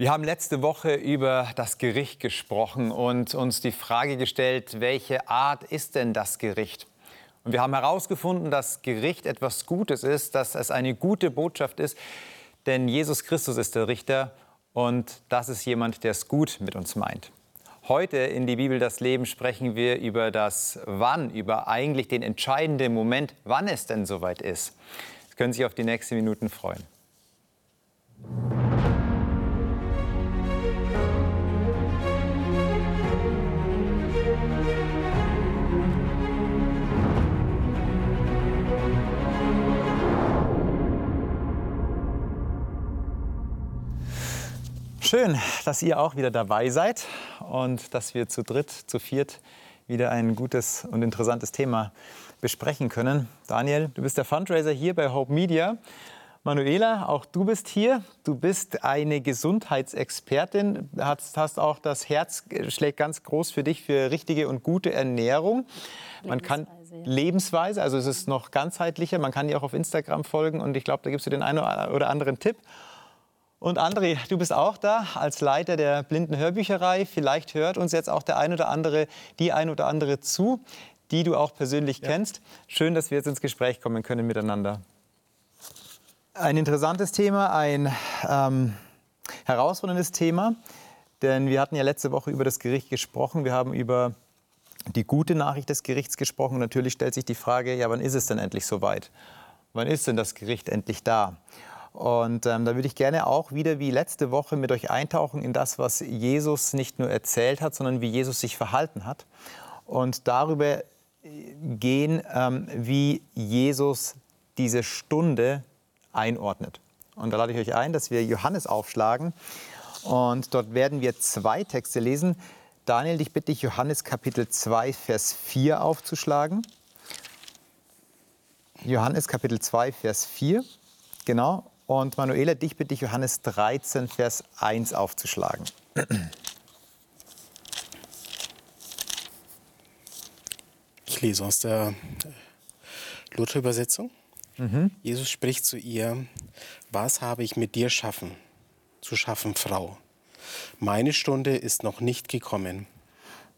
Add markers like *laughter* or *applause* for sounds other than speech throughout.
Wir haben letzte Woche über das Gericht gesprochen und uns die Frage gestellt, welche Art ist denn das Gericht? Und wir haben herausgefunden, dass Gericht etwas Gutes ist, dass es eine gute Botschaft ist, denn Jesus Christus ist der Richter und das ist jemand, der es gut mit uns meint. Heute in die Bibel das Leben sprechen wir über das Wann, über eigentlich den entscheidenden Moment, wann es denn soweit ist. Sie können sich auf die nächsten Minuten freuen. Schön, dass ihr auch wieder dabei seid und dass wir zu dritt, zu viert wieder ein gutes und interessantes Thema besprechen können. Daniel, du bist der Fundraiser hier bei Hope Media. Manuela, auch du bist hier. Du bist eine Gesundheitsexpertin, hast, hast auch das Herz schlägt ganz groß für dich für richtige und gute Ernährung. Man kann Lebensweise, also es ist noch ganzheitlicher. Man kann dir auch auf Instagram folgen und ich glaube, da gibst du den einen oder anderen Tipp. Und André, du bist auch da als Leiter der Blinden Hörbücherei. Vielleicht hört uns jetzt auch der ein oder andere, die ein oder andere zu, die du auch persönlich ja. kennst. Schön, dass wir jetzt ins Gespräch kommen können miteinander. Ein interessantes Thema, ein ähm, herausforderndes Thema, denn wir hatten ja letzte Woche über das Gericht gesprochen. Wir haben über die gute Nachricht des Gerichts gesprochen. Natürlich stellt sich die Frage, ja, wann ist es denn endlich soweit? Wann ist denn das Gericht endlich da? Und ähm, da würde ich gerne auch wieder wie letzte Woche mit euch eintauchen in das, was Jesus nicht nur erzählt hat, sondern wie Jesus sich verhalten hat. Und darüber äh, gehen, ähm, wie Jesus diese Stunde einordnet. Und da lade ich euch ein, dass wir Johannes aufschlagen. Und dort werden wir zwei Texte lesen. Daniel, dich bitte ich, Johannes Kapitel 2, Vers 4 aufzuschlagen. Johannes Kapitel 2, Vers 4. Genau. Und Manuela, dich bitte ich, Johannes 13, Vers 1 aufzuschlagen. Ich lese aus der Luther-Übersetzung. Mhm. Jesus spricht zu ihr, was habe ich mit dir schaffen, zu schaffen, Frau? Meine Stunde ist noch nicht gekommen.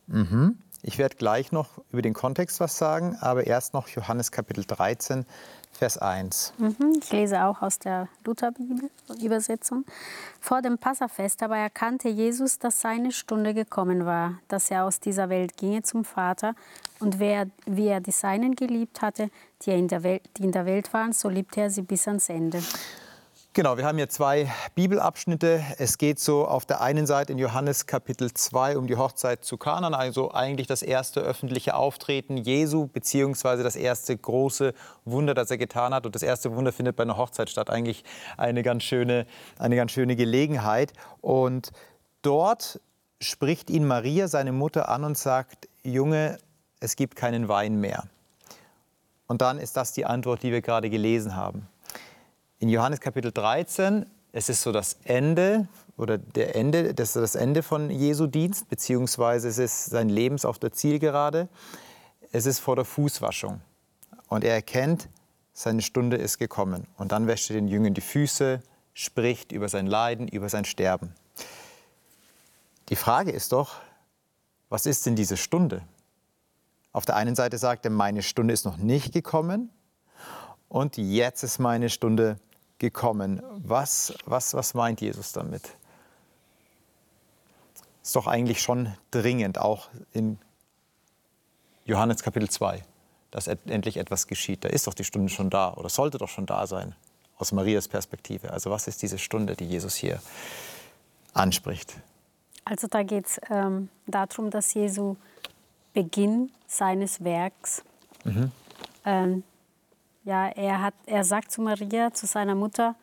Mhm. Ich werde gleich noch über den Kontext was sagen, aber erst noch Johannes Kapitel 13, Vers 1. Mhm, ich lese auch aus der Lutherbibel-Übersetzung. Vor dem Passafest aber erkannte Jesus, dass seine Stunde gekommen war, dass er aus dieser Welt ginge zum Vater. Und wer, wie er die Seinen geliebt hatte, die, in Welt, die in der Welt waren, so liebte er sie bis ans Ende. Genau, wir haben hier zwei Bibelabschnitte. Es geht so auf der einen Seite in Johannes Kapitel 2 um die Hochzeit zu Kanan, also eigentlich das erste öffentliche Auftreten Jesu, beziehungsweise das erste große Wunder, das er getan hat. Und das erste Wunder findet bei einer Hochzeit statt. Eigentlich eine ganz schöne, eine ganz schöne Gelegenheit. Und dort spricht ihn Maria, seine Mutter, an und sagt, Junge, es gibt keinen Wein mehr. Und dann ist das die Antwort, die wir gerade gelesen haben in Johannes Kapitel 13, es ist so das Ende oder der Ende, das das Ende von Jesu Dienst, beziehungsweise es ist sein Lebens auf der Zielgerade. Es ist vor der Fußwaschung. Und er erkennt, seine Stunde ist gekommen. Und dann wäscht er den Jüngern die Füße, spricht über sein Leiden, über sein Sterben. Die Frage ist doch, was ist denn diese Stunde? Auf der einen Seite sagt er, meine Stunde ist noch nicht gekommen. Und jetzt ist meine Stunde gekommen gekommen. Was, was, was meint Jesus damit? Ist doch eigentlich schon dringend, auch in Johannes Kapitel 2, dass endlich etwas geschieht. Da ist doch die Stunde schon da oder sollte doch schon da sein, aus Marias Perspektive. Also was ist diese Stunde, die Jesus hier anspricht? Also da geht es ähm, darum, dass Jesu Beginn seines Werks mhm. ähm, ja, er, hat, er sagt zu Maria, zu seiner Mutter,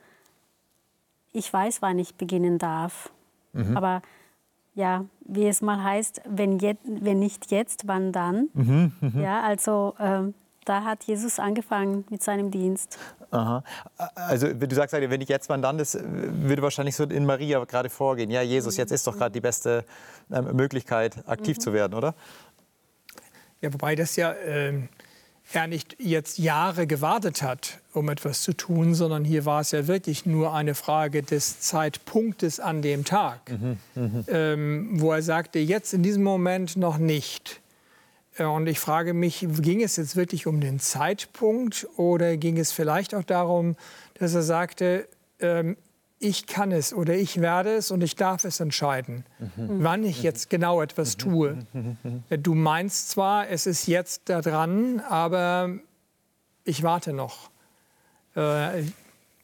ich weiß, wann ich beginnen darf. Mhm. Aber ja, wie es mal heißt, wenn, je, wenn nicht jetzt, wann dann? Mhm, mh. Ja, also ähm, da hat Jesus angefangen mit seinem Dienst. Aha. Also du sagst, wenn nicht jetzt, wann dann? Das würde wahrscheinlich so in Maria gerade vorgehen. Ja, Jesus, jetzt ist doch gerade die beste ähm, Möglichkeit, aktiv mhm. zu werden, oder? Ja, wobei das ja... Ähm er nicht jetzt Jahre gewartet hat, um etwas zu tun, sondern hier war es ja wirklich nur eine Frage des Zeitpunktes an dem Tag, mhm, mh. ähm, wo er sagte, jetzt in diesem Moment noch nicht. Äh, und ich frage mich, ging es jetzt wirklich um den Zeitpunkt oder ging es vielleicht auch darum, dass er sagte, ähm, ich kann es oder ich werde es und ich darf es entscheiden, mhm. wann ich jetzt genau etwas mhm. tue. Äh, du meinst zwar, es ist jetzt da dran, aber ich warte noch. Äh,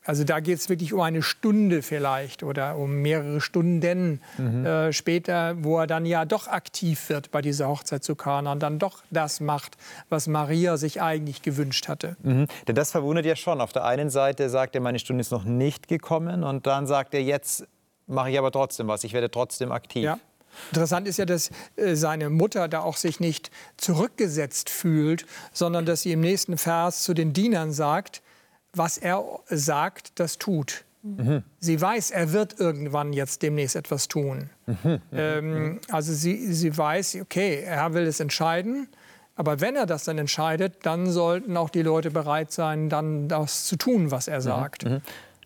also da geht es wirklich um eine Stunde vielleicht oder um mehrere Stunden mhm. äh, später, wo er dann ja doch aktiv wird bei dieser Hochzeit zu Kana und dann doch das macht, was Maria sich eigentlich gewünscht hatte. Mhm. Denn das verwundert ja schon. Auf der einen Seite sagt er, meine Stunde ist noch nicht gekommen und dann sagt er, jetzt mache ich aber trotzdem was, ich werde trotzdem aktiv. Ja. Interessant ist ja, dass äh, seine Mutter da auch sich nicht zurückgesetzt fühlt, sondern dass sie im nächsten Vers zu den Dienern sagt, was er sagt, das tut. Mhm. Sie weiß, er wird irgendwann jetzt demnächst etwas tun. Mhm. Ähm, also sie, sie weiß, okay, er will es entscheiden. Aber wenn er das dann entscheidet, dann sollten auch die Leute bereit sein, dann das zu tun, was er mhm. sagt. Mhm.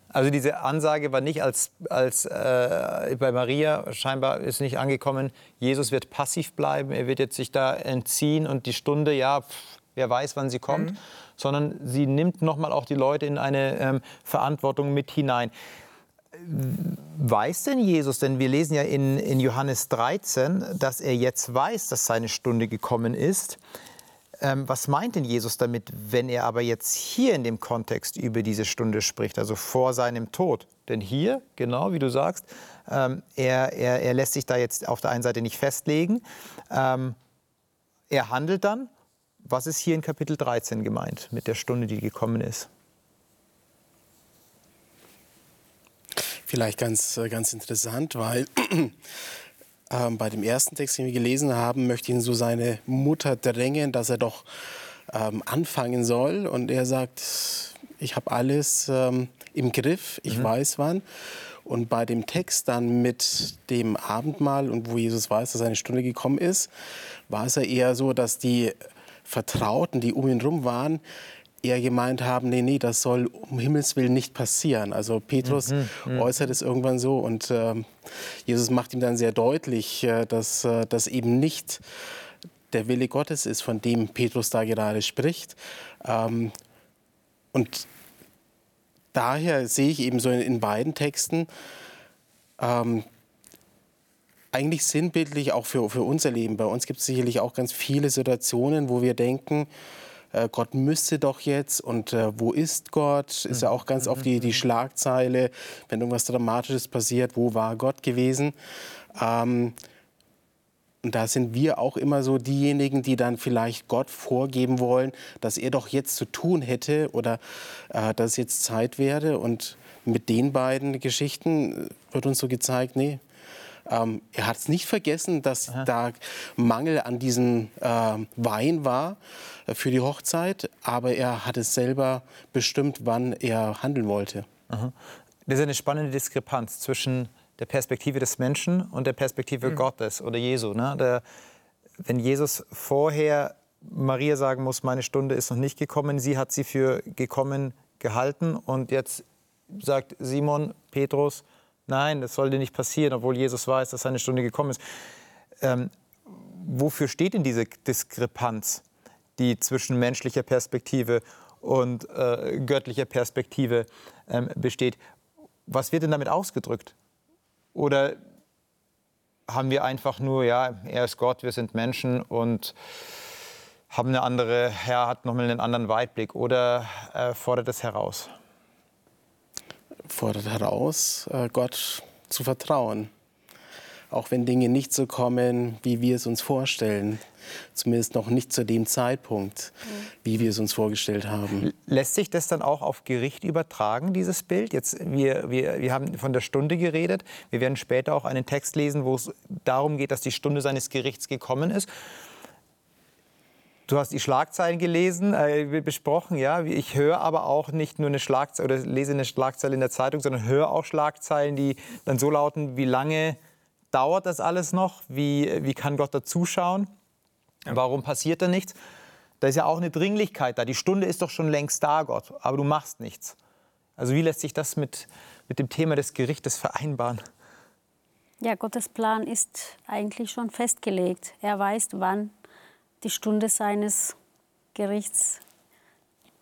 Also diese Ansage war nicht als, als äh, bei Maria scheinbar ist nicht angekommen. Jesus wird passiv bleiben, er wird jetzt sich da entziehen und die Stunde, ja, pff, wer weiß, wann sie kommt. Mhm sondern sie nimmt nochmal auch die Leute in eine ähm, Verantwortung mit hinein. Weiß denn Jesus, denn wir lesen ja in, in Johannes 13, dass er jetzt weiß, dass seine Stunde gekommen ist. Ähm, was meint denn Jesus damit, wenn er aber jetzt hier in dem Kontext über diese Stunde spricht, also vor seinem Tod? Denn hier, genau wie du sagst, ähm, er, er, er lässt sich da jetzt auf der einen Seite nicht festlegen. Ähm, er handelt dann was ist hier in Kapitel 13 gemeint mit der Stunde, die gekommen ist? Vielleicht ganz, äh, ganz interessant, weil *clears throat* äh, bei dem ersten Text, den wir gelesen haben, möchte ihn so seine Mutter drängen, dass er doch ähm, anfangen soll. Und er sagt, ich habe alles ähm, im Griff, ich mhm. weiß wann. Und bei dem Text dann mit dem Abendmahl und wo Jesus weiß, dass seine Stunde gekommen ist, war es ja eher so, dass die Vertrauten, die um ihn herum waren, eher gemeint haben, nee, nee, das soll um Himmels Willen nicht passieren. Also Petrus mhm, mhm. äußert es irgendwann so und äh, Jesus macht ihm dann sehr deutlich, äh, dass äh, das eben nicht der Wille Gottes ist, von dem Petrus da gerade spricht. Ähm, und daher sehe ich eben so in, in beiden Texten, ähm, eigentlich sinnbildlich auch für, für unser Leben. Bei uns gibt es sicherlich auch ganz viele Situationen, wo wir denken, äh, Gott müsste doch jetzt und äh, wo ist Gott? Ist ja auch ganz oft die, die Schlagzeile, wenn irgendwas Dramatisches passiert, wo war Gott gewesen? Ähm, und da sind wir auch immer so diejenigen, die dann vielleicht Gott vorgeben wollen, dass er doch jetzt zu tun hätte oder äh, dass jetzt Zeit wäre. Und mit den beiden Geschichten wird uns so gezeigt, nee, ähm, er hat es nicht vergessen, dass Aha. da Mangel an diesem äh, Wein war äh, für die Hochzeit, aber er hat es selber bestimmt, wann er handeln wollte. Aha. Das ist eine spannende Diskrepanz zwischen der Perspektive des Menschen und der Perspektive mhm. Gottes oder Jesu. Ne? Der, wenn Jesus vorher Maria sagen muss, meine Stunde ist noch nicht gekommen, sie hat sie für gekommen gehalten und jetzt sagt Simon, Petrus, Nein, das sollte nicht passieren, obwohl Jesus weiß, dass seine Stunde gekommen ist. Ähm, wofür steht denn diese Diskrepanz, die zwischen menschlicher Perspektive und äh, göttlicher Perspektive ähm, besteht? Was wird denn damit ausgedrückt? Oder haben wir einfach nur, ja, er ist Gott, wir sind Menschen und haben eine andere, er hat nochmal einen anderen Weitblick oder äh, fordert es heraus? Fordert heraus, äh, Gott zu vertrauen. Auch wenn Dinge nicht so kommen, wie wir es uns vorstellen. Zumindest noch nicht zu dem Zeitpunkt, wie wir es uns vorgestellt haben. Lässt sich das dann auch auf Gericht übertragen, dieses Bild? Jetzt, wir, wir, wir haben von der Stunde geredet. Wir werden später auch einen Text lesen, wo es darum geht, dass die Stunde seines Gerichts gekommen ist. Du hast die Schlagzeilen gelesen, äh, besprochen, ja. Ich höre aber auch nicht nur eine Schlagzeile oder lese eine Schlagzeile in der Zeitung, sondern höre auch Schlagzeilen, die dann so lauten: Wie lange dauert das alles noch? Wie, wie kann Gott da zuschauen? Warum passiert da nichts? Da ist ja auch eine Dringlichkeit da. Die Stunde ist doch schon längst da, Gott, aber du machst nichts. Also wie lässt sich das mit, mit dem Thema des Gerichtes vereinbaren? Ja, Gottes Plan ist eigentlich schon festgelegt. Er weiß, wann die Stunde seines Gerichts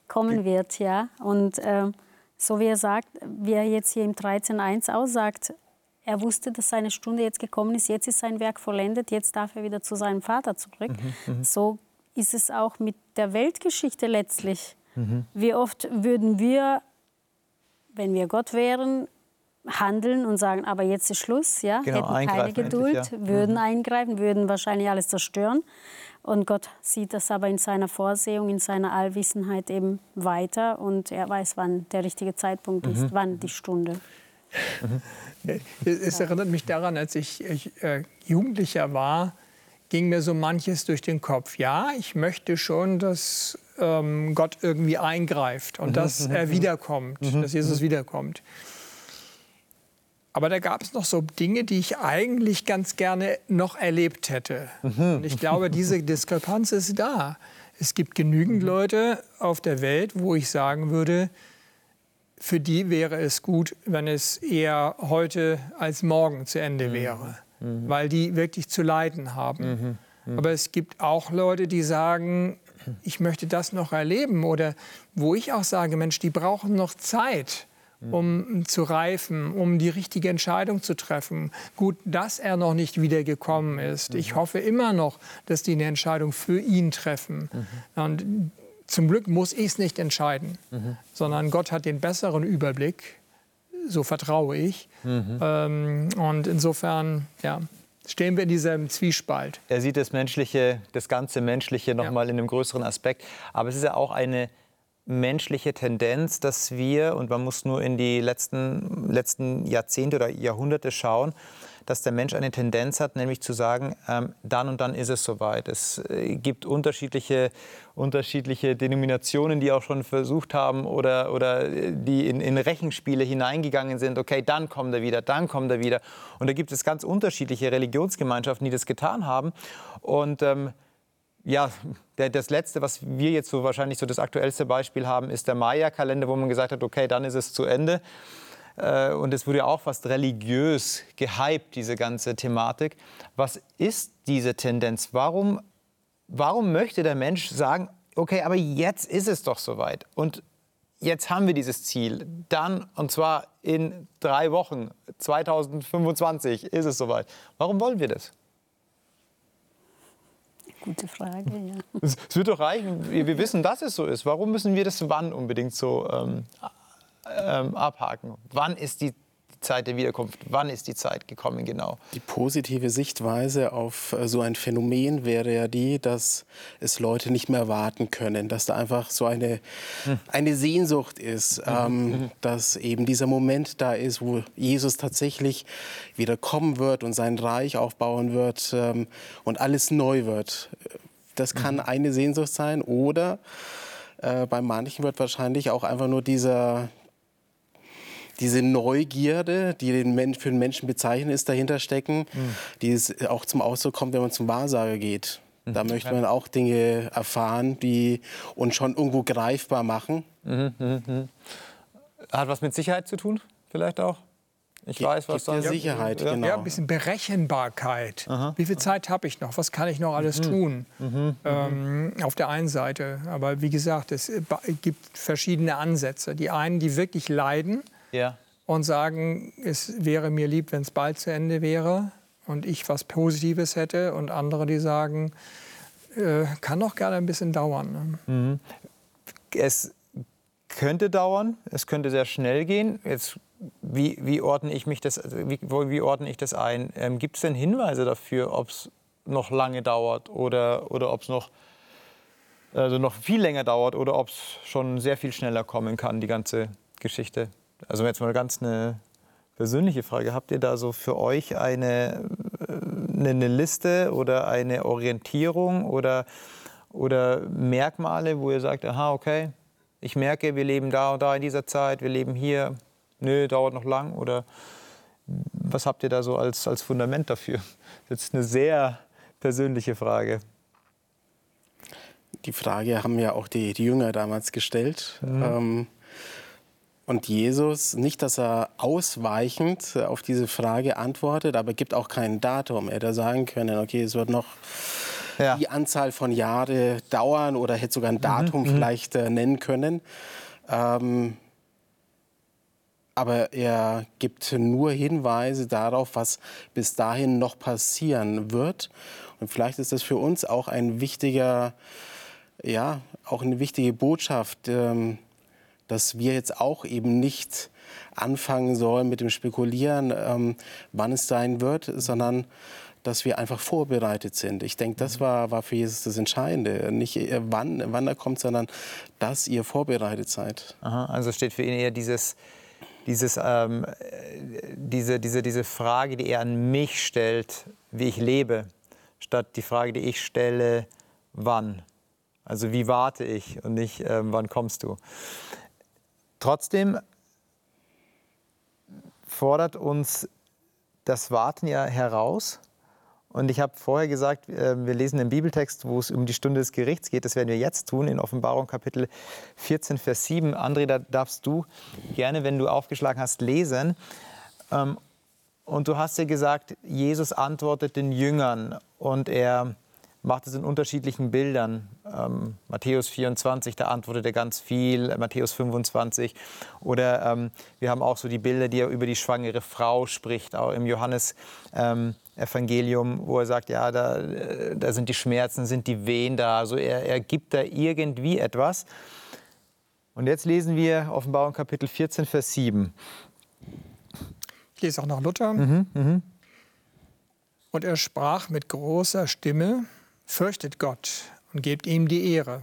kommen wird, ja. Und äh, so wie er sagt, wie er jetzt hier im 13.1 aussagt, er wusste, dass seine Stunde jetzt gekommen ist, jetzt ist sein Werk vollendet, jetzt darf er wieder zu seinem Vater zurück. Mhm, so ist es auch mit der Weltgeschichte letztlich. Mhm. Wie oft würden wir, wenn wir Gott wären, handeln und sagen, aber jetzt ist Schluss, ja, genau, hätten keine Geduld, ja. würden mhm. eingreifen, würden wahrscheinlich alles zerstören. Und Gott sieht das aber in seiner Vorsehung, in seiner Allwissenheit eben weiter und er weiß, wann der richtige Zeitpunkt ist, mhm. wann die Stunde. Mhm. Es erinnert mich daran, als ich, ich äh, Jugendlicher war, ging mir so manches durch den Kopf. Ja, ich möchte schon, dass ähm, Gott irgendwie eingreift und mhm. dass er wiederkommt, mhm. dass Jesus wiederkommt. Aber da gab es noch so Dinge, die ich eigentlich ganz gerne noch erlebt hätte. Mhm. Und ich glaube, diese Diskrepanz ist da. Es gibt genügend mhm. Leute auf der Welt, wo ich sagen würde, für die wäre es gut, wenn es eher heute als morgen zu Ende mhm. wäre, mhm. weil die wirklich zu leiden haben. Mhm. mhm. Aber es gibt auch Leute, die sagen, ich möchte das noch erleben oder wo ich auch sage, Mensch, die brauchen noch Zeit um zu reifen, um die richtige Entscheidung zu treffen. Gut, dass er noch nicht wiedergekommen ist. Ich hoffe immer noch, dass die eine Entscheidung für ihn treffen. Mhm. Und zum Glück muss ich es nicht entscheiden, mhm. sondern Gott hat den besseren Überblick. So vertraue ich. Mhm. Ähm, und insofern, ja, stehen wir in diesem Zwiespalt. Er sieht das Menschliche, das ganze Menschliche noch ja. mal in einem größeren Aspekt. Aber es ist ja auch eine menschliche Tendenz, dass wir, und man muss nur in die letzten, letzten Jahrzehnte oder Jahrhunderte schauen, dass der Mensch eine Tendenz hat, nämlich zu sagen, ähm, dann und dann ist es soweit. Es äh, gibt unterschiedliche, unterschiedliche Denominationen, die auch schon versucht haben oder, oder äh, die in, in Rechenspiele hineingegangen sind. Okay, dann kommt er wieder, dann kommt er wieder. Und da gibt es ganz unterschiedliche Religionsgemeinschaften, die das getan haben. Und ähm, ja, der, das letzte, was wir jetzt so wahrscheinlich so das aktuellste Beispiel haben, ist der Maya-Kalender, wo man gesagt hat, okay, dann ist es zu Ende. Äh, und es wurde ja auch fast religiös gehypt, diese ganze Thematik. Was ist diese Tendenz? Warum, warum möchte der Mensch sagen, okay, aber jetzt ist es doch soweit und jetzt haben wir dieses Ziel. Dann, und zwar in drei Wochen, 2025 ist es soweit. Warum wollen wir das? Gute Frage, ja. Es, es wird doch reichen. Wir, wir, wissen, dass es so ist. Warum müssen wir das wann unbedingt so ähm, ähm, abhaken? Wann ist die Zeit der Wiederkunft? Wann ist die Zeit gekommen genau? Die positive Sichtweise auf äh, so ein Phänomen wäre ja die, dass es Leute nicht mehr warten können, dass da einfach so eine, hm. eine Sehnsucht ist, mhm. ähm, mhm. dass eben dieser Moment da ist, wo Jesus tatsächlich wieder kommen wird und sein Reich aufbauen wird ähm, und alles neu wird. Das kann mhm. eine Sehnsucht sein oder äh, bei manchen wird wahrscheinlich auch einfach nur dieser, diese Neugierde, die den Men für den Menschen bezeichnet ist, dahinter stecken, mhm. die es auch zum Ausdruck kommt, wenn man zum Wahrsager geht. Da mhm. möchte man auch Dinge erfahren, die uns schon irgendwo greifbar machen. Mhm, mh, mh. Hat was mit Sicherheit zu tun, vielleicht auch? Ich Ge weiß, was dann Sicherheit, ja, genau. Ja, ein bisschen Berechenbarkeit. Aha. Wie viel Zeit habe ich noch? Was kann ich noch alles mhm. tun? Mhm. mhm. Ähm, auf der einen Seite. Aber wie gesagt, es gibt verschiedene Ansätze. Die einen, die wirklich leiden ja. und sagen, es wäre mir lieb, wenn es bald zu Ende wäre und ich was Positives hätte. Und andere, die sagen, äh, kann doch gerne ein bisschen dauern. Ne? Mhm. Es könnte dauern, es könnte sehr schnell gehen. Jetzt, wie, wie, ordne ich mich das, wie, wie ordne ich das ein? Ähm, Gibt es denn Hinweise dafür, ob es noch lange dauert oder, oder ob es noch, also noch viel länger dauert oder ob es schon sehr viel schneller kommen kann, die ganze Geschichte? Also jetzt mal ganz eine persönliche Frage. Habt ihr da so für euch eine, äh, eine Liste oder eine Orientierung oder, oder Merkmale, wo ihr sagt, aha, okay, ich merke, wir leben da und da in dieser Zeit, wir leben hier, nö, dauert noch lang? Oder was habt ihr da so als, als Fundament dafür? Das ist eine sehr persönliche Frage. die Frage haben ja auch die, die Jünger damals gestellt. Mhm. Ähm, und Jesus, nicht, dass er ausweichend auf diese Frage antwortet, aber gibt auch kein Datum. Er hätte sagen können, okay, es wird noch ja. die Anzahl von Jahren dauern oder hätte sogar ein Datum mhm. vielleicht äh, nennen können. Ähm, aber er gibt nur Hinweise darauf, was bis dahin noch passieren wird. Und vielleicht ist das für uns auch ein wichtiger, ja, auch eine wichtige Botschaft, ähm, dass wir jetzt auch eben nicht anfangen sollen mit dem Spekulieren, ähm, wann es sein wird, sondern dass wir einfach vorbereitet sind. Ich denke, das war, war für Jesus das Entscheidende. Nicht äh, wann, wann er kommt, sondern dass ihr vorbereitet seid. Aha, also steht für ihn eher dieses, dieses, ähm, diese, diese, diese Frage, die er an mich stellt, wie ich lebe, statt die Frage, die ich stelle, wann. Also wie warte ich und nicht, ähm, wann kommst du. Trotzdem fordert uns das Warten ja heraus. Und ich habe vorher gesagt, äh, wir lesen den Bibeltext, wo es um die Stunde des Gerichts geht. Das werden wir jetzt tun in Offenbarung Kapitel 14, Vers 7. André, da darfst du gerne, wenn du aufgeschlagen hast, lesen. Ähm, und du hast ja gesagt, Jesus antwortet den Jüngern und er macht es in unterschiedlichen Bildern. Ähm, Matthäus 24, da antwortet er ganz viel, Matthäus 25. Oder ähm, wir haben auch so die Bilder, die er über die schwangere Frau spricht, auch im Johannes. Ähm, Evangelium, wo er sagt, ja, da, äh, da sind die Schmerzen, sind die Wehen da. Also er, er gibt da irgendwie etwas. Und jetzt lesen wir Offenbarung Kapitel 14, Vers 7. Ich lese auch nach Luther. Mhm, mh. Und er sprach mit großer Stimme, Fürchtet Gott und gebt ihm die Ehre,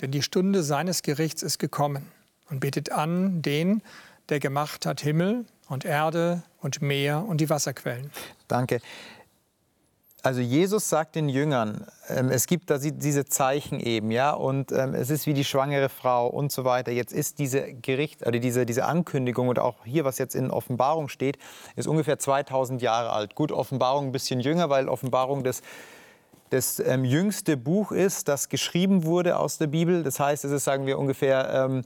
denn die Stunde seines Gerichts ist gekommen. Und betet an den, der gemacht hat Himmel und Erde und Meer und die Wasserquellen. Danke. Also Jesus sagt den Jüngern, ähm, es gibt da diese Zeichen eben, ja, und ähm, es ist wie die schwangere Frau und so weiter. Jetzt ist diese Gericht oder diese, diese Ankündigung oder auch hier, was jetzt in Offenbarung steht, ist ungefähr 2000 Jahre alt. Gut, Offenbarung ein bisschen jünger, weil Offenbarung des das ähm, jüngste Buch ist, das geschrieben wurde aus der Bibel. Das heißt, es ist, sagen wir, ungefähr ähm,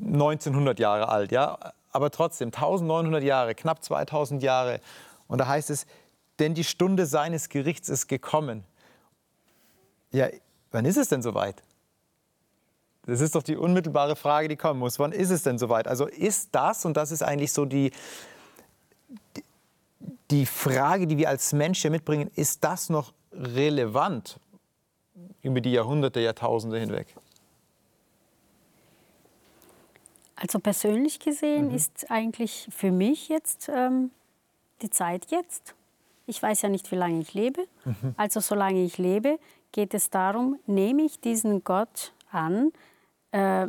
1900 Jahre alt. Ja? Aber trotzdem, 1900 Jahre, knapp 2000 Jahre. Und da heißt es, denn die Stunde seines Gerichts ist gekommen. Ja, wann ist es denn soweit? Das ist doch die unmittelbare Frage, die kommen muss. Wann ist es denn soweit? Also ist das, und das ist eigentlich so die, die, Frage, die wir als Menschen mitbringen, ist das noch relevant über die Jahrhunderte, Jahrtausende hinweg? Also persönlich gesehen mhm. ist eigentlich für mich jetzt ähm, die Zeit jetzt. Ich weiß ja nicht, wie lange ich lebe. Mhm. Also solange ich lebe, geht es darum, nehme ich diesen Gott an, äh,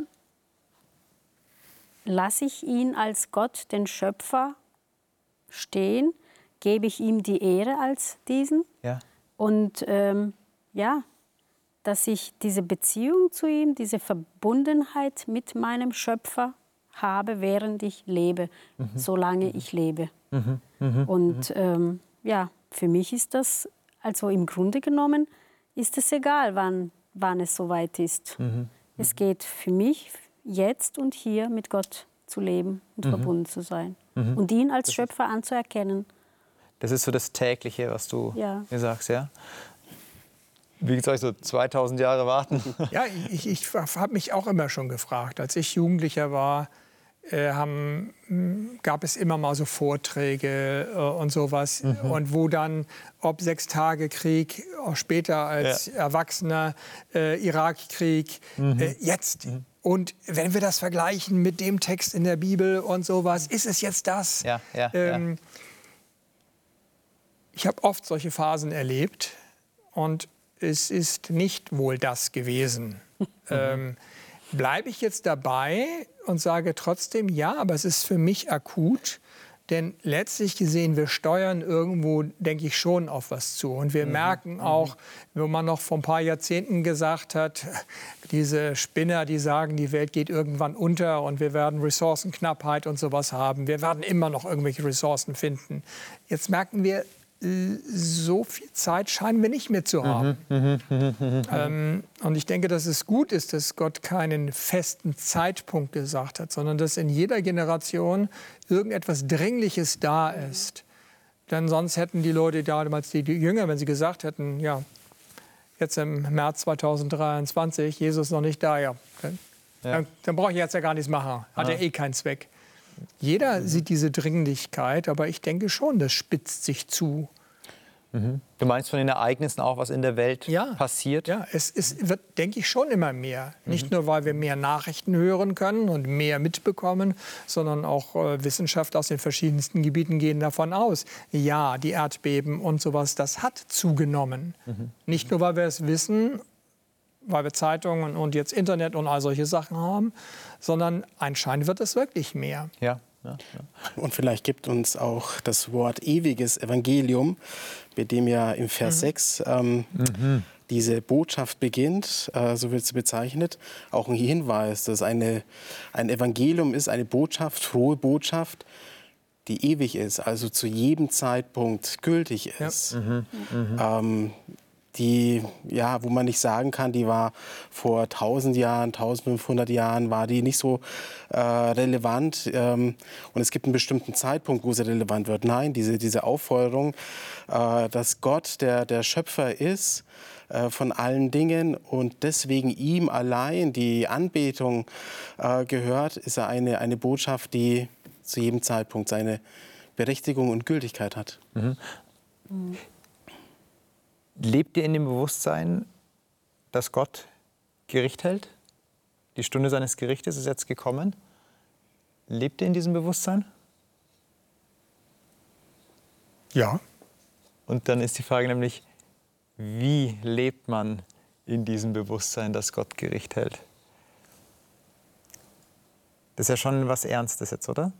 lasse ich ihn als Gott, den Schöpfer, stehen, gebe ich ihm die Ehre als diesen. Ja. Und ähm, ja, dass ich diese Beziehung zu ihm, diese Verbundenheit mit meinem Schöpfer habe, während ich lebe, mhm. solange ich lebe. Mhm. Mhm. Und ähm, ja, für mich ist das, also im Grunde genommen, ist es egal, wann, wann es soweit ist. Mhm. Es geht für mich jetzt und hier mit Gott zu leben und mhm. verbunden zu sein mhm. und ihn als Schöpfer anzuerkennen. Das ist so das Tägliche, was du ja. mir sagst, ja? Wie gesagt, so 2000 Jahre warten. *laughs* Ja, ich, ich habe mich auch immer schon gefragt. Als ich Jugendlicher war, äh, haben, hm, gab es immer mal so Vorträge äh, und sowas. Mhm. Und wo dann, ob sechs Tage Krieg, auch später als ja. Erwachsener, äh, Irakkrieg, mhm. Äh, jetzt. Mhm. Und wenn wir das vergleichen mit dem Text in der Bibel und sowas, ist es jetzt das? Ja, ja, ähm, ja. Ich habe oft solche Phasen erlebt und es ist nicht wohl das gewesen. Mhm. Ähm, Bleibe ich jetzt dabei und sage trotzdem, ja, aber es ist für mich akut, denn letztlich gesehen, wir steuern irgendwo, denke ich, schon auf was zu. Und wir mhm. merken mhm. auch, wo man noch vor ein paar Jahrzehnten gesagt hat, diese Spinner, die sagen, die Welt geht irgendwann unter und wir werden Ressourcenknappheit und sowas haben. Wir werden immer noch irgendwelche Ressourcen finden. Jetzt merken wir, so viel Zeit scheinen wir nicht mehr zu haben. ähm, und ich denke, dass es gut ist, dass Gott keinen festen Zeitpunkt gesagt hat, sondern dass in jeder Generation irgendetwas Dringliches da ist. Denn sonst hätten die Leute damals, die, die Jünger, wenn sie gesagt hätten, ja, jetzt im März 2023, Jesus noch nicht da, ja, dann, ja. dann, brauche ich jetzt ja gar nichts machen. Hat ja eh keinen Zweck. Jeder mhm. sieht diese Dringlichkeit, aber ich denke schon, das spitzt sich zu. Mhm. Du meinst von den Ereignissen auch, was in der Welt ja, passiert? Ja, es, es, wird, denke ich, schon immer mehr. Mhm. Nicht nur, weil wir mehr Nachrichten hören können und mehr mitbekommen, sondern auch äh, Wissenschaftler aus den verschiedensten Gebieten gehen davon aus. Ja, die Erdbeben und sowas, das hat zugenommen. Mhm. Nicht nur, weil wir es wissen, weil wir Zeitungen und jetzt Internet und all solche Sachen haben, sondern anscheinend wird es wirklich mehr. Ja. Ja, ja. Und vielleicht gibt uns auch das Wort ewiges Evangelium, mit dem ja im Vers mhm. 6 ähm, mhm. diese Botschaft beginnt, äh, so wird sie bezeichnet, auch ein Hinweis, dass eine, ein Evangelium ist, eine Botschaft, frohe Botschaft, die ewig ist, also zu jedem Zeitpunkt gültig ist. Ja. Mhm. mhm. Ähm, die, ja, wo man nicht sagen kann, die war vor 1000 Jahren, 1500 Jahren, war die nicht so äh, relevant. Ähm, und es gibt einen bestimmten Zeitpunkt, wo sie relevant wird. Nein, diese, diese Aufforderung, äh, dass Gott der, der Schöpfer ist äh, von allen Dingen und deswegen ihm allein die Anbetung äh, gehört, ist eine, eine Botschaft, die zu jedem Zeitpunkt seine Berechtigung und Gültigkeit hat. Mhm. Lebt ihr in dem Bewusstsein, dass Gott Gericht hält? Die Stunde seines Gerichtes ist jetzt gekommen. Lebt ihr in diesem Bewusstsein? Ja. Und dann ist die Frage nämlich, wie lebt man in diesem Bewusstsein, dass Gott Gericht hält? Das ist ja schon was Ernstes jetzt, oder?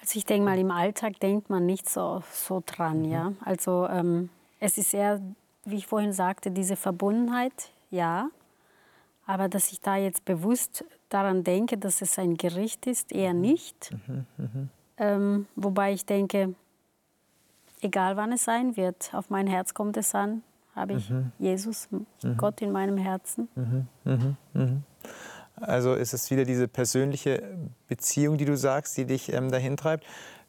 Also ich denke mal, im Alltag denkt man nicht so, so dran. Mhm. Ja? Also ähm, es ist eher, wie ich vorhin sagte, diese Verbundenheit, ja. Aber dass ich da jetzt bewusst daran denke, dass es ein Gericht ist, eher mhm. nicht. Mhm, mh. ähm, wobei ich denke, egal wann es sein wird, auf mein Herz kommt es an, habe ich mhm. Jesus, mhm. Gott in meinem Herzen. Mhm, mhm, also ist es wieder diese persönliche Beziehung, die du sagst, die dich ähm, dahin treibt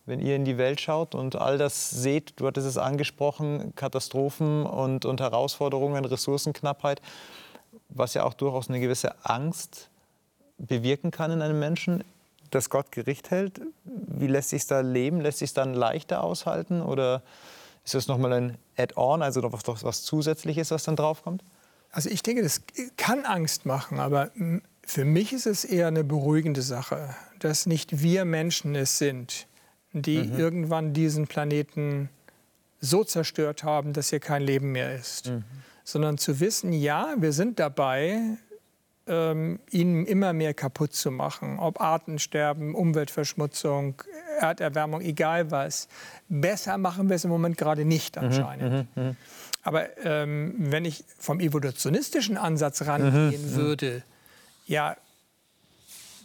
wenn ihr in die Welt schaut und all das seht, du hattest es angesprochen, Katastrophen und, und Herausforderungen, Ressourcenknappheit, was ja auch durchaus eine gewisse Angst bewirken kann in einem Menschen, dass Gott Gericht hält. Wie lässt sich da leben? Lässt sich dann leichter aushalten oder ist das nochmal ein Add-on, also noch was, was Zusätzliches, was dann draufkommt? Also ich denke, das kann Angst machen, aber für mich ist es eher eine beruhigende Sache, dass nicht wir Menschen es sind, die mhm. irgendwann diesen Planeten so zerstört haben, dass hier kein Leben mehr ist. Mhm. Sondern zu wissen, ja, wir sind dabei, ähm, ihn immer mehr kaputt zu machen. Ob Artensterben, Umweltverschmutzung, Erderwärmung, egal was. Besser machen wir es im Moment gerade nicht mhm, anscheinend. Mhm, Aber ähm, wenn ich vom evolutionistischen Ansatz rangehen mhm, würde, ja,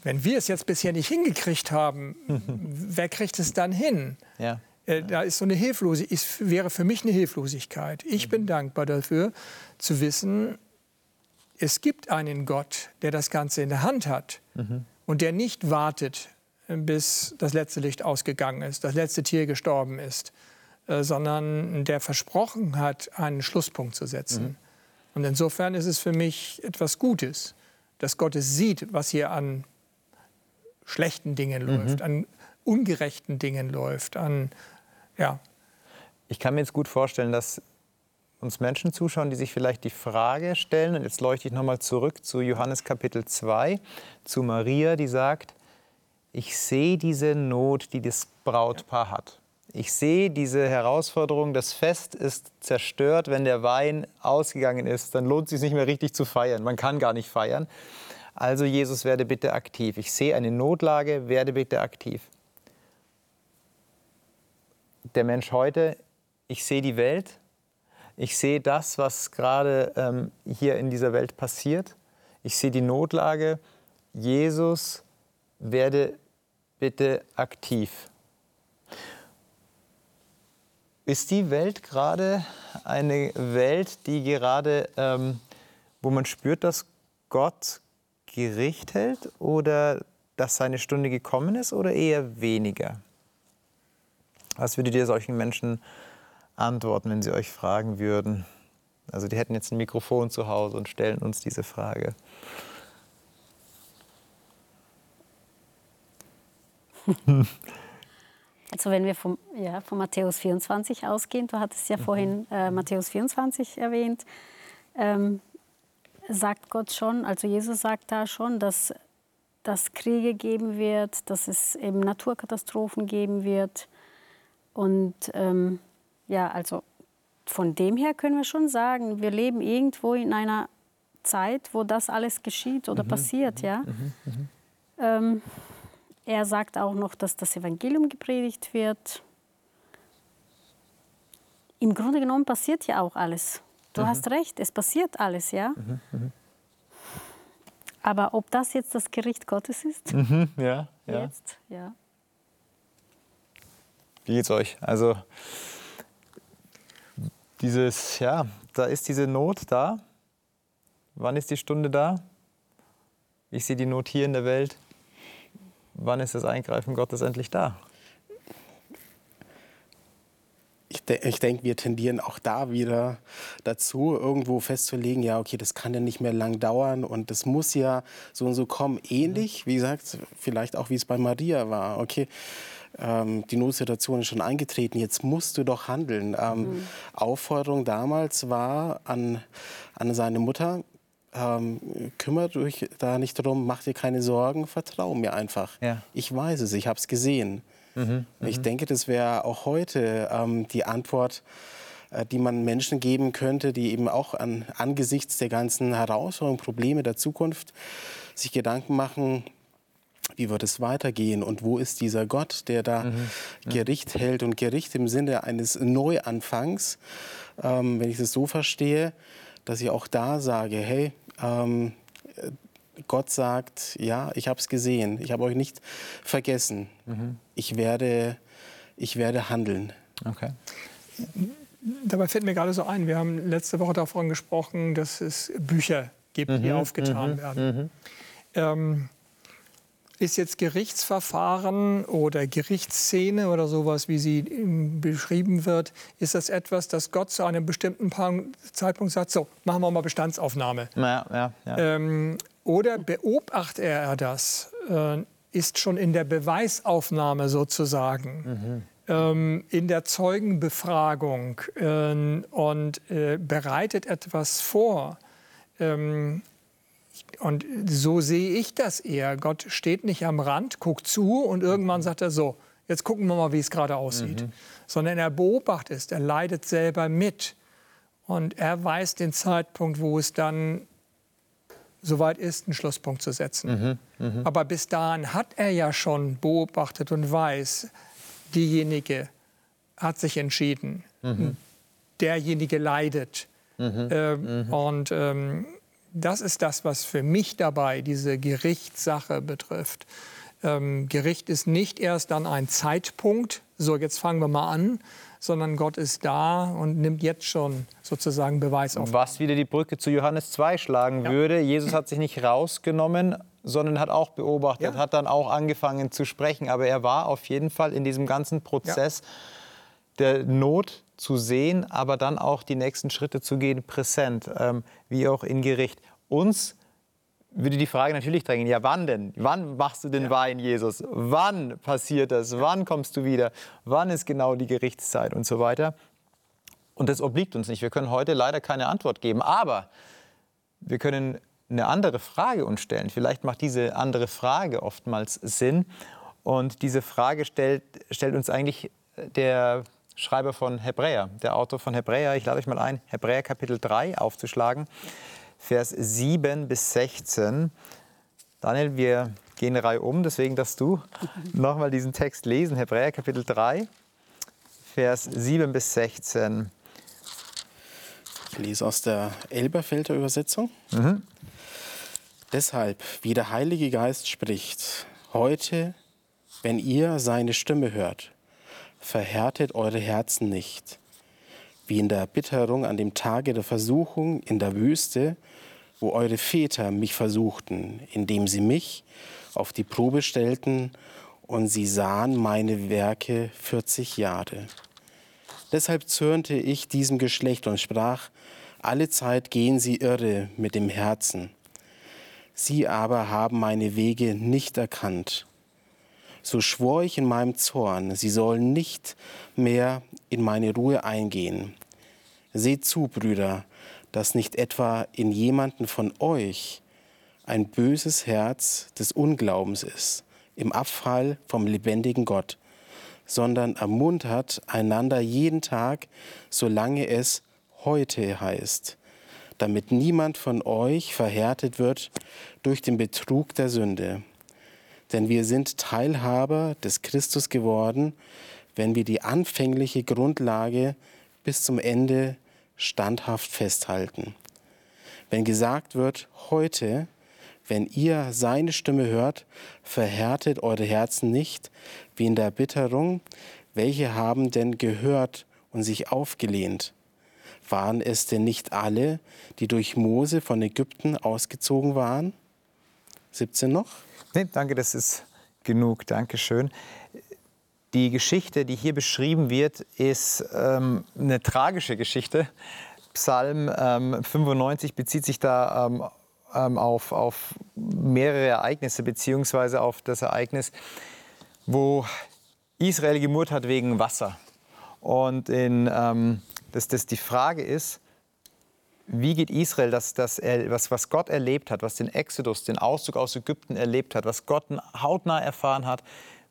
wenn wir es jetzt bisher nicht hingekriegt haben, *laughs* wer kriegt es dann hin? Ja. Äh, da ist so eine Hilflosigkeit, wäre für mich eine Hilflosigkeit. Ich mhm. bin dankbar dafür, zu wissen, es gibt einen Gott, der das Ganze in der Hand hat mhm. und der nicht wartet, bis das letzte Licht ausgegangen ist, das letzte Tier gestorben ist, äh, sondern der versprochen hat, einen Schlusspunkt zu setzen. Mhm. Und insofern ist es für mich etwas Gutes, dass Gott es sieht, was hier an schlechten Dingen mhm. läuft, an ungerechten Dingen läuft, an ja. Ich kann mir jetzt gut vorstellen, dass uns Menschen zuschauen, die sich vielleicht die Frage stellen, und jetzt leuchte ich nochmal zurück zu Johannes Kapitel 2, zu Maria, die sagt, ich sehe diese Not, die das Brautpaar hat. Ich sehe diese Herausforderung, das Fest ist zerstört, wenn der Wein ausgegangen ist, dann lohnt es sich nicht mehr richtig zu feiern. Man kann gar nicht feiern. Also Jesus, werde bitte aktiv. Ich sehe eine Notlage, werde bitte aktiv. Der Mensch heute, ich sehe die Welt, ich sehe das, was gerade ähm, hier in dieser Welt passiert. Ich sehe die Notlage. Jesus, werde bitte aktiv. Ist die Welt gerade eine Welt, die gerade, ähm, wo man spürt, dass Gott Gericht hält oder dass seine Stunde gekommen ist oder eher weniger? Was würdet ihr solchen Menschen antworten, wenn sie euch fragen würden? Also die hätten jetzt ein Mikrofon zu Hause und stellen uns diese Frage. *laughs* Also wenn wir vom, ja, von Matthäus 24 ausgehen, du hattest ja vorhin äh, Matthäus 24 erwähnt, ähm, sagt Gott schon, also Jesus sagt da schon, dass dass Kriege geben wird, dass es eben Naturkatastrophen geben wird. Und ähm, ja, also von dem her können wir schon sagen, wir leben irgendwo in einer Zeit, wo das alles geschieht oder mhm. passiert, ja. Mhm. Mhm. Ähm, er sagt auch noch, dass das Evangelium gepredigt wird. Im Grunde genommen passiert ja auch alles. Du mhm. hast recht, es passiert alles, ja. Mhm, mhm. Aber ob das jetzt das Gericht Gottes ist? Mhm, ja, ja. Jetzt, ja. Wie geht's euch? Also dieses, ja, da ist diese Not da. Wann ist die Stunde da? Ich sehe die Not hier in der Welt wann ist das Eingreifen Gottes endlich da? Ich, de ich denke, wir tendieren auch da wieder dazu, irgendwo festzulegen, ja, okay, das kann ja nicht mehr lang dauern und das muss ja so und so kommen. Ähnlich, wie gesagt, vielleicht auch wie es bei Maria war. Okay, ähm, die Notsituation ist schon eingetreten, jetzt musst du doch handeln. Ähm, mhm. Aufforderung damals war an, an seine Mutter, ähm, kümmert euch da nicht darum, macht dir keine Sorgen, vertrau mir einfach. Ja. Ich weiß es, ich habe es gesehen. Mhm, ich denke, das wäre auch heute ähm, die Antwort, äh, die man Menschen geben könnte, die eben auch an, angesichts der ganzen Herausforderungen, Probleme der Zukunft sich Gedanken machen, wie wird es weitergehen und wo ist dieser Gott, der da mhm. Gericht hält und Gericht im Sinne eines Neuanfangs, ähm, wenn ich es so verstehe, dass ich auch da sage, hey, ähm, Gott sagt, ja, ich habe es gesehen, ich habe euch nicht vergessen. Mhm. Ich, werde, ich werde handeln. Okay. Dabei fällt mir gerade so ein, wir haben letzte Woche davon gesprochen, dass es Bücher gibt, mhm. die aufgetan mhm. werden. Mhm. Ähm, ist jetzt Gerichtsverfahren oder Gerichtsszene oder sowas, wie sie beschrieben wird, ist das etwas, das Gott zu einem bestimmten Zeitpunkt sagt, so, machen wir mal Bestandsaufnahme. Ja, ja, ja. Ähm, oder beobachtet er das, äh, ist schon in der Beweisaufnahme sozusagen. Mhm. Ähm, in der Zeugenbefragung äh, und äh, bereitet etwas vor. Ähm, und so sehe ich das eher. Gott steht nicht am Rand, guckt zu und irgendwann sagt er so, jetzt gucken wir mal, wie es gerade aussieht. Mhm. Sondern er beobachtet es, er leidet selber mit. Und er weiß den Zeitpunkt, wo es dann soweit ist, einen Schlusspunkt zu setzen. Mhm. Mhm. Aber bis dahin hat er ja schon beobachtet und weiß, diejenige hat sich entschieden. Mhm. Derjenige leidet. Mhm. Ähm, mhm. und ähm, das ist das, was für mich dabei diese Gerichtssache betrifft. Ähm, Gericht ist nicht erst dann ein Zeitpunkt, so jetzt fangen wir mal an, sondern Gott ist da und nimmt jetzt schon sozusagen Beweis auf. Was wieder die Brücke zu Johannes 2 schlagen ja. würde. Jesus hat sich nicht rausgenommen, sondern hat auch beobachtet, ja. hat dann auch angefangen zu sprechen. Aber er war auf jeden Fall in diesem ganzen Prozess ja. der Not zu sehen, aber dann auch die nächsten Schritte zu gehen, präsent, ähm, wie auch in Gericht. Uns würde die Frage natürlich drängen, ja wann denn? Wann machst du den ja. Wein, Jesus? Wann passiert das? Wann kommst du wieder? Wann ist genau die Gerichtszeit und so weiter? Und das obliegt uns nicht. Wir können heute leider keine Antwort geben, aber wir können eine andere Frage uns stellen. Vielleicht macht diese andere Frage oftmals Sinn. Und diese Frage stellt, stellt uns eigentlich der Schreiber von Hebräer, der Autor von Hebräer. Ich lade euch mal ein, Hebräer Kapitel 3 aufzuschlagen, Vers 7 bis 16. Daniel, wir gehen Reihe um, deswegen darfst du *laughs* nochmal diesen Text lesen. Hebräer Kapitel 3, Vers 7 bis 16. Ich lese aus der Elberfelder Übersetzung. Mhm. Deshalb, wie der Heilige Geist spricht, heute, wenn ihr seine Stimme hört, verhärtet eure Herzen nicht, wie in der Erbitterung an dem Tage der Versuchung in der Wüste, wo eure Väter mich versuchten, indem sie mich auf die Probe stellten und sie sahen meine Werke 40 Jahre. Deshalb zürnte ich diesem Geschlecht und sprach, alle Zeit gehen sie irre mit dem Herzen. Sie aber haben meine Wege nicht erkannt. So schwor ich in meinem Zorn, sie sollen nicht mehr in meine Ruhe eingehen. Seht zu, Brüder, dass nicht etwa in jemanden von euch ein böses Herz des Unglaubens ist, im Abfall vom lebendigen Gott, sondern ermuntert einander jeden Tag, solange es heute heißt, damit niemand von euch verhärtet wird durch den Betrug der Sünde. Denn wir sind Teilhaber des Christus geworden, wenn wir die anfängliche Grundlage bis zum Ende standhaft festhalten. Wenn gesagt wird, heute, wenn ihr seine Stimme hört, verhärtet eure Herzen nicht, wie in der Erbitterung. Welche haben denn gehört und sich aufgelehnt? Waren es denn nicht alle, die durch Mose von Ägypten ausgezogen waren? 17 noch? Nee, danke, das ist genug. Dankeschön. Die Geschichte, die hier beschrieben wird, ist ähm, eine tragische Geschichte. Psalm ähm, 95 bezieht sich da ähm, ähm, auf, auf mehrere Ereignisse, beziehungsweise auf das Ereignis, wo Israel gemurrt hat wegen Wasser. Und in, ähm, dass das die Frage ist, wie geht Israel, das, das, was, was Gott erlebt hat, was den Exodus, den Auszug aus Ägypten erlebt hat, was Gott hautnah erfahren hat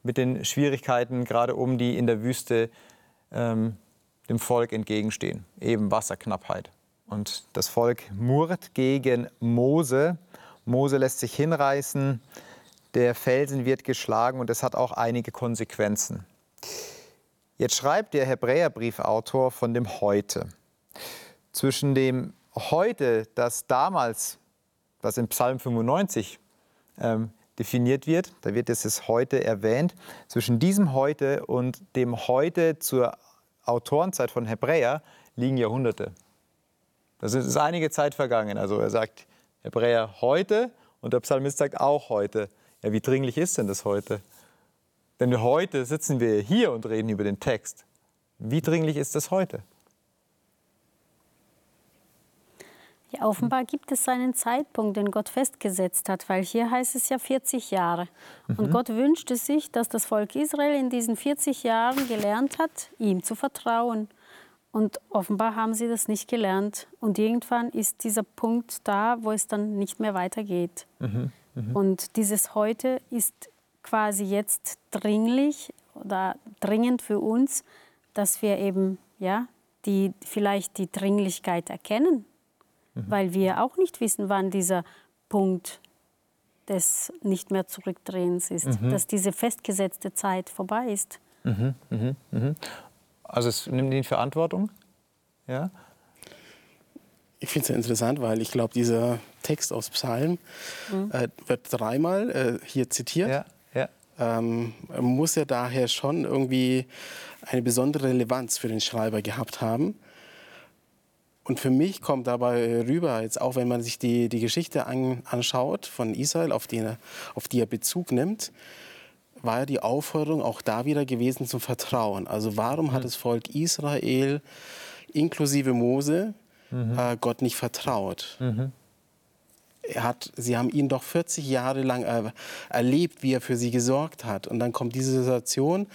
mit den Schwierigkeiten, gerade um die in der Wüste ähm, dem Volk entgegenstehen, eben Wasserknappheit. Und das Volk murrt gegen Mose. Mose lässt sich hinreißen, der Felsen wird geschlagen und es hat auch einige Konsequenzen. Jetzt schreibt der Hebräerbriefautor von dem Heute. Zwischen dem Heute, das damals, was in Psalm 95 ähm, definiert wird, da wird es Heute erwähnt, zwischen diesem Heute und dem Heute zur Autorenzeit von Hebräer liegen Jahrhunderte. Das ist einige Zeit vergangen. Also er sagt Hebräer heute und der Psalmist sagt auch heute. Ja, wie dringlich ist denn das heute? Denn heute sitzen wir hier und reden über den Text. Wie dringlich ist das heute? Ja, offenbar gibt es einen Zeitpunkt, den Gott festgesetzt hat, weil hier heißt es ja 40 Jahre. Mhm. Und Gott wünschte sich, dass das Volk Israel in diesen 40 Jahren gelernt hat, ihm zu vertrauen. Und offenbar haben sie das nicht gelernt. Und irgendwann ist dieser Punkt da, wo es dann nicht mehr weitergeht. Mhm, mh. Und dieses Heute ist quasi jetzt dringlich oder dringend für uns, dass wir eben ja, die, vielleicht die Dringlichkeit erkennen, mhm. weil wir auch nicht wissen, wann dieser Punkt des nicht mehr Zurückdrehens ist, mhm. dass diese festgesetzte Zeit vorbei ist. Mhm, mh, mh. Also es nimmt die Verantwortung? Ja? Ich finde es ja interessant, weil ich glaube, dieser Text aus Psalm mhm. äh, wird dreimal äh, hier zitiert. Ja, ja. Ähm, muss ja daher schon irgendwie eine besondere Relevanz für den Schreiber gehabt haben. Und für mich kommt dabei rüber, jetzt auch wenn man sich die, die Geschichte an, anschaut von Israel, auf die, auf die er Bezug nimmt, war ja die Aufforderung auch da wieder gewesen zum Vertrauen. Also warum mhm. hat das Volk Israel inklusive Mose mhm. äh, Gott nicht vertraut? Mhm. Er hat, sie haben ihn doch 40 Jahre lang äh, erlebt, wie er für sie gesorgt hat. Und dann kommt diese Situation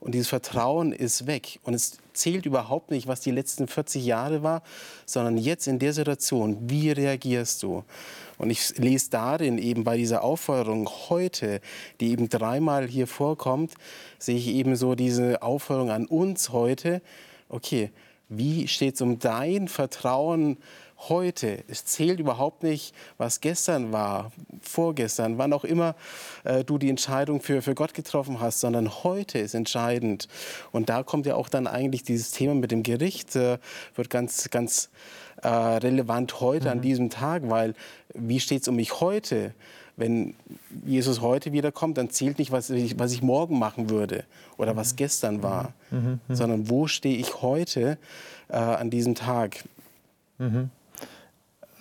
und dieses Vertrauen ist weg. Und es zählt überhaupt nicht, was die letzten 40 Jahre war, sondern jetzt in der Situation, wie reagierst du? Und ich lese darin eben bei dieser Aufforderung heute, die eben dreimal hier vorkommt, sehe ich eben so diese Aufforderung an uns heute. Okay, wie steht es um dein Vertrauen heute. Es zählt überhaupt nicht, was gestern war, vorgestern, wann auch immer äh, du die Entscheidung für, für Gott getroffen hast, sondern heute ist entscheidend. Und da kommt ja auch dann eigentlich dieses Thema mit dem Gericht, äh, wird ganz, ganz äh, relevant heute mhm. an diesem Tag, weil wie steht es um mich heute? wenn Jesus heute wiederkommt, dann zählt nicht, was ich, was ich morgen machen würde oder was gestern war, mhm. Mhm. sondern wo stehe ich heute äh, an diesem Tag. Mhm.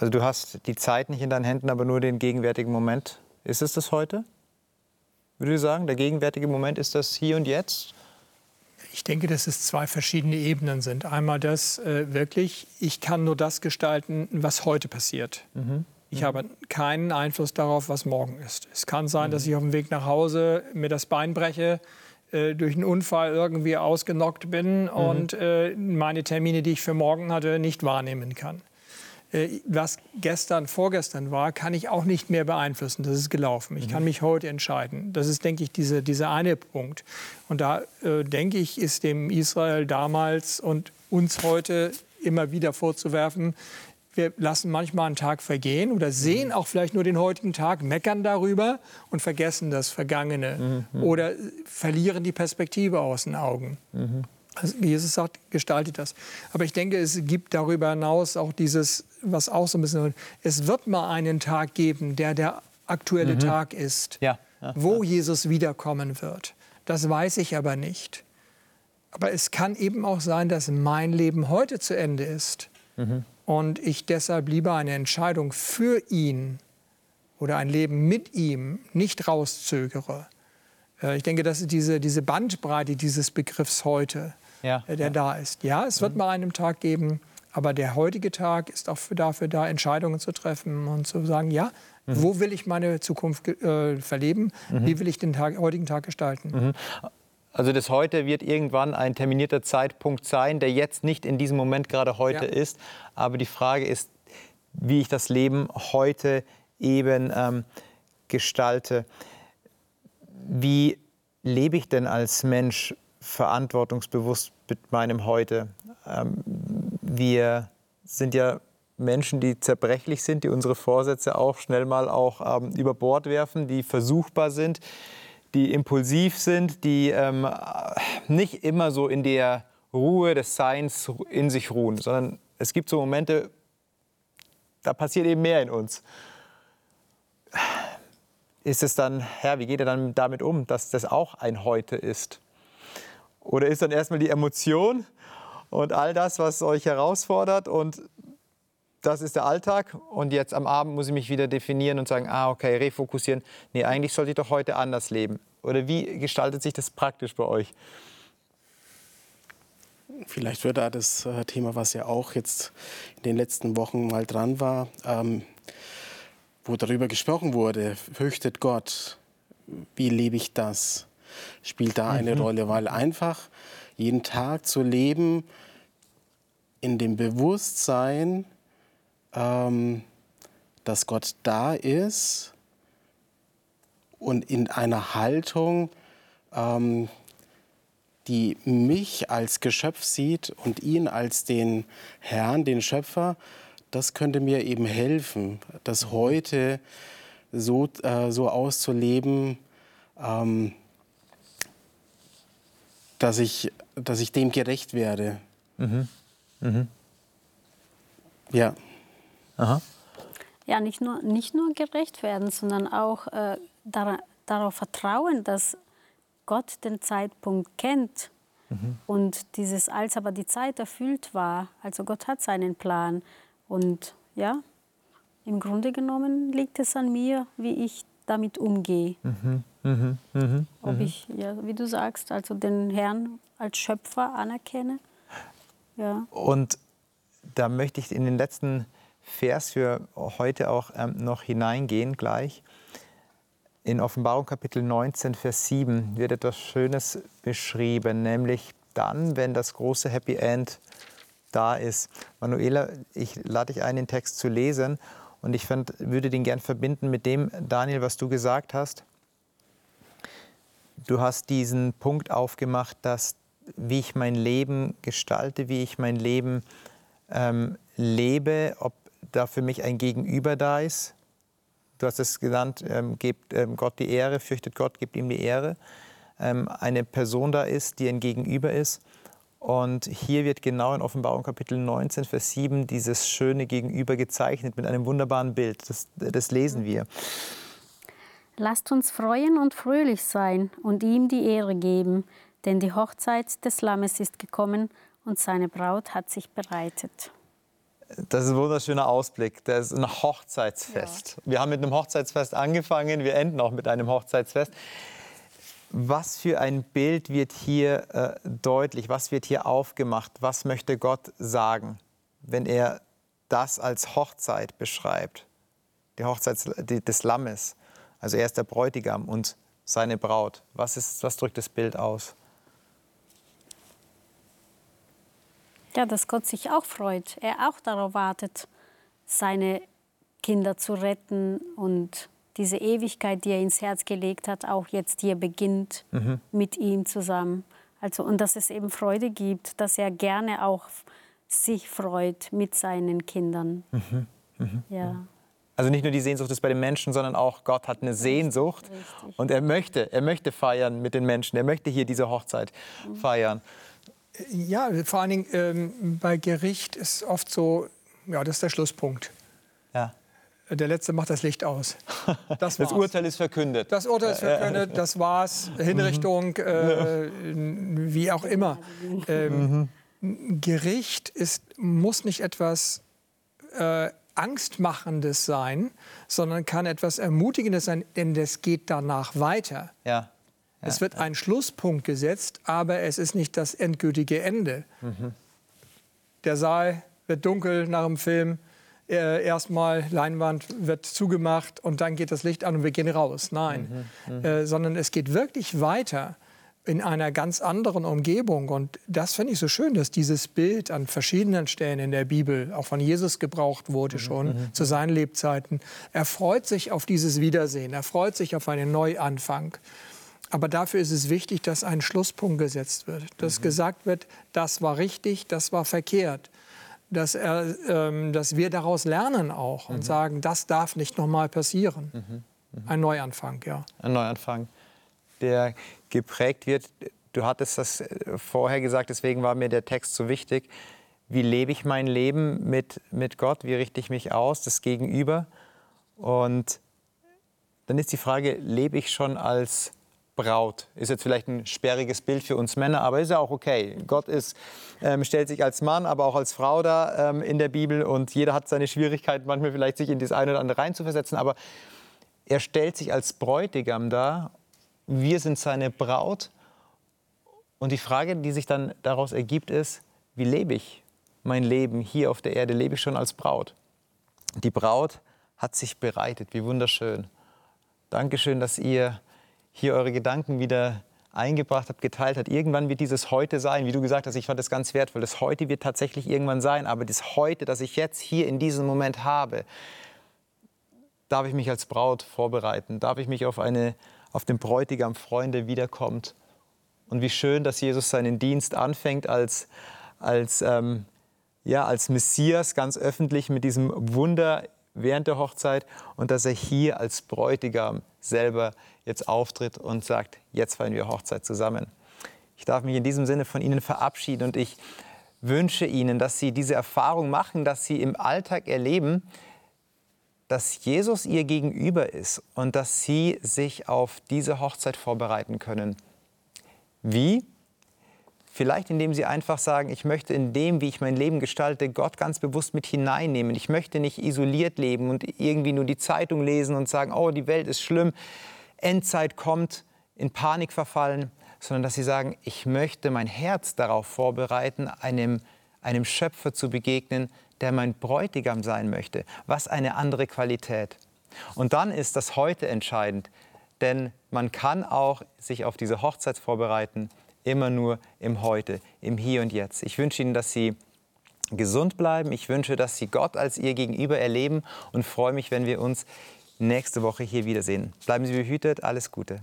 Also du hast die Zeit nicht in deinen Händen, aber nur den gegenwärtigen Moment. Ist es das heute? Würde ich sagen, der gegenwärtige Moment ist das hier und jetzt? Ich denke, dass es zwei verschiedene Ebenen sind. Einmal das äh, wirklich, ich kann nur das gestalten, was heute passiert. Mhm. Ich habe keinen Einfluss darauf, was morgen ist. Es kann sein, mhm. dass ich auf dem Weg nach Hause mir das Bein breche, äh, durch einen Unfall irgendwie ausgenockt bin mhm. und äh, meine Termine, die ich für morgen hatte, nicht wahrnehmen kann. Äh, was gestern, vorgestern war, kann ich auch nicht mehr beeinflussen. Das ist gelaufen. Ich mhm. kann mich heute entscheiden. Das ist, denke ich, diese, dieser eine Punkt. Und da, äh, denke ich, ist dem Israel damals und uns heute immer wieder vorzuwerfen, wir lassen manchmal einen Tag vergehen oder sehen mhm. auch vielleicht nur den heutigen Tag, meckern darüber und vergessen das Vergangene mhm. oder verlieren die Perspektive aus den Augen. Mhm. Also Jesus sagt, gestaltet das. Aber ich denke, es gibt darüber hinaus auch dieses, was auch so ein bisschen, es wird mal einen Tag geben, der der aktuelle mhm. Tag ist, ja. Ja. wo Jesus wiederkommen wird. Das weiß ich aber nicht. Aber es kann eben auch sein, dass mein Leben heute zu Ende ist mhm. und ich deshalb lieber eine Entscheidung für ihn oder ein Leben mit ihm nicht rauszögere. Äh, ich denke, das ist diese, diese Bandbreite dieses Begriffs heute ja, äh, der ja. da ist. Ja, es wird mhm. mal einen Tag geben, aber der heutige Tag ist auch dafür da, Entscheidungen zu treffen und zu sagen, ja, mhm. wo will ich meine Zukunft äh, verleben? Mhm. Wie will ich den Tag, heutigen Tag gestalten? Mhm. Also das heute wird irgendwann ein terminierter Zeitpunkt sein, der jetzt nicht in diesem Moment gerade heute ja. ist. Aber die Frage ist, wie ich das Leben heute eben ähm, gestalte. Wie lebe ich denn als Mensch verantwortungsbewusst mit meinem Heute. Ähm, wir sind ja Menschen, die zerbrechlich sind, die unsere Vorsätze auch schnell mal auch ähm, über Bord werfen, die versuchbar sind, die impulsiv sind, die ähm, nicht immer so in der Ruhe des Seins in sich ruhen, sondern es gibt so Momente, da passiert eben mehr in uns. Ist es dann, Herr, wie geht er dann damit um, dass das auch ein Heute ist? Oder ist dann erstmal die Emotion und all das, was euch herausfordert und das ist der Alltag und jetzt am Abend muss ich mich wieder definieren und sagen, ah, okay, refokussieren. Nee, eigentlich sollte ich doch heute anders leben. Oder wie gestaltet sich das praktisch bei euch? Vielleicht wird da das äh, Thema, was ja auch jetzt in den letzten Wochen mal dran war, ähm, wo darüber gesprochen wurde, fürchtet Gott, wie lebe ich das? Spielt da eine mhm. Rolle, weil einfach jeden Tag zu leben in dem Bewusstsein, ähm, dass Gott da ist und in einer Haltung, ähm, die mich als Geschöpf sieht und ihn als den Herrn, den Schöpfer, das könnte mir eben helfen, das heute so, äh, so auszuleben, ähm, dass ich, dass ich dem gerecht werde. Mhm. Mhm. Ja. Aha. Ja, nicht nur, nicht nur gerecht werden, sondern auch äh, dar darauf vertrauen, dass Gott den Zeitpunkt kennt mhm. und dieses, als aber die Zeit erfüllt war, also Gott hat seinen Plan und ja, im Grunde genommen liegt es an mir, wie ich damit umgehe. Mhm. Mhm. Mhm. Ob mhm. ich, ja, wie du sagst, also den Herrn als Schöpfer anerkenne. Ja. Und da möchte ich in den letzten Vers für heute auch ähm, noch hineingehen gleich. In Offenbarung Kapitel 19, Vers 7 wird etwas Schönes beschrieben, nämlich dann, wenn das große Happy End da ist. Manuela, ich lade dich ein, den Text zu lesen und ich fand, würde den gern verbinden mit dem, Daniel, was du gesagt hast. Du hast diesen Punkt aufgemacht, dass wie ich mein Leben gestalte, wie ich mein Leben ähm, lebe, ob da für mich ein Gegenüber da ist. Du hast es genannt, ähm, gebt ähm, Gott die Ehre, fürchtet Gott, gebt ihm die Ehre. Ähm, eine Person da ist, die ein Gegenüber ist. Und hier wird genau in Offenbarung Kapitel 19, Vers 7 dieses schöne Gegenüber gezeichnet mit einem wunderbaren Bild. Das, das lesen wir. Lasst uns freuen und fröhlich sein und ihm die Ehre geben, denn die Hochzeit des Lammes ist gekommen und seine Braut hat sich bereitet. Das ist ein wunderschöner Ausblick. Das ist ein Hochzeitsfest. Ja. Wir haben mit einem Hochzeitsfest angefangen, wir enden auch mit einem Hochzeitsfest. Was für ein Bild wird hier äh, deutlich? Was wird hier aufgemacht? Was möchte Gott sagen, wenn er das als Hochzeit beschreibt? Die Hochzeit des Lammes. Also er ist der Bräutigam und seine Braut. Was, ist, was drückt das Bild aus? Ja, dass Gott sich auch freut, er auch darauf wartet, seine Kinder zu retten und diese Ewigkeit, die er ins Herz gelegt hat, auch jetzt hier beginnt mhm. mit ihm zusammen. Also, und dass es eben Freude gibt, dass er gerne auch sich freut mit seinen Kindern. Mhm. Mhm. Ja. Also nicht nur die Sehnsucht ist bei den Menschen, sondern auch Gott hat eine Sehnsucht Richtig. und er möchte, er möchte feiern mit den Menschen. Er möchte hier diese Hochzeit mhm. feiern. Ja, vor allen Dingen ähm, bei Gericht ist oft so, ja, das ist der Schlusspunkt. Ja. Der Letzte macht das Licht aus. *laughs* Das, das Urteil ist verkündet. Das Urteil ist verkündet, das war's. Hinrichtung, mhm. äh, wie auch immer. Ähm, mhm. Gericht ist, muss nicht etwas äh, Angstmachendes sein, sondern kann etwas Ermutigendes sein, denn es geht danach weiter. Ja es wird ein Schlusspunkt gesetzt, aber es ist nicht das endgültige Ende. Mhm. Der Saal wird dunkel nach dem Film. Äh, erstmal Leinwand wird zugemacht und dann geht das Licht an und wir gehen raus. Nein, mhm. Mhm. Äh, sondern es geht wirklich weiter in einer ganz anderen Umgebung. Und das finde ich so schön, dass dieses Bild an verschiedenen Stellen in der Bibel auch von Jesus gebraucht wurde mhm. schon mhm. zu seinen Lebzeiten. Er freut sich auf dieses Wiedersehen, er freut sich auf einen Neuanfang. Aber dafür ist es wichtig, dass ein Schlusspunkt gesetzt wird, dass mhm. gesagt wird, das war richtig, das war verkehrt. Dass, er, ähm, dass wir daraus lernen auch und mhm. sagen, das darf nicht nochmal passieren. Mhm. mhm. Ein Neuanfang, ja. Ein Neuanfang, der geprägt wird. Du hattest das äh, vorher gesagt, deswegen war mir der Text so wichtig. Wie lebe ich mein Leben mit, mit Gott? Wie richte ich mich aus, das Gegenüber? Und dann ist die Frage, lebe ich schon als Braut. Ist jetzt vielleicht ein sperriges Bild für uns Männer, aber ist ja auch okay. Gott ist, ähm, stellt sich als Mann, aber auch als Frau da ähm, in der Bibel und jeder hat seine Schwierigkeiten, manchmal vielleicht sich in das eine oder andere reinzuversetzen, aber er stellt sich als Bräutigam da. Wir sind seine Braut. Und die Frage, die sich dann daraus ergibt, ist, wie lebe ich mein Leben hier auf der Erde? Lebe ich schon als Braut? Die Braut hat sich bereitet. Wie wunderschön. Dankeschön, dass ihr hier eure Gedanken wieder eingebracht habt, geteilt habt. Irgendwann wird dieses Heute sein, wie du gesagt hast, ich fand das ganz wertvoll. Das Heute wird tatsächlich irgendwann sein, aber das Heute, das ich jetzt hier in diesem Moment habe, darf ich mich als Braut vorbereiten, darf ich mich auf, eine, auf den Bräutigam freuen, der wiederkommt. Und wie schön, dass Jesus seinen Dienst anfängt als, als, ähm, ja, als Messias, ganz öffentlich mit diesem Wunder während der Hochzeit und dass er hier als Bräutigam selber jetzt auftritt und sagt, jetzt feiern wir Hochzeit zusammen. Ich darf mich in diesem Sinne von Ihnen verabschieden und ich wünsche Ihnen, dass Sie diese Erfahrung machen, dass Sie im Alltag erleben, dass Jesus Ihr Gegenüber ist und dass Sie sich auf diese Hochzeit vorbereiten können. Wie? Vielleicht indem sie einfach sagen, ich möchte in dem, wie ich mein Leben gestalte, Gott ganz bewusst mit hineinnehmen. Ich möchte nicht isoliert leben und irgendwie nur die Zeitung lesen und sagen, oh, die Welt ist schlimm, Endzeit kommt, in Panik verfallen, sondern dass sie sagen, ich möchte mein Herz darauf vorbereiten, einem, einem Schöpfer zu begegnen, der mein Bräutigam sein möchte. Was eine andere Qualität. Und dann ist das heute entscheidend, denn man kann auch sich auf diese Hochzeit vorbereiten, immer nur im Heute, im Hier und Jetzt. Ich wünsche Ihnen, dass Sie gesund bleiben. Ich wünsche, dass Sie Gott als Ihr Gegenüber erleben und freue mich, wenn wir uns nächste Woche hier wiedersehen. Bleiben Sie behütet. Alles Gute.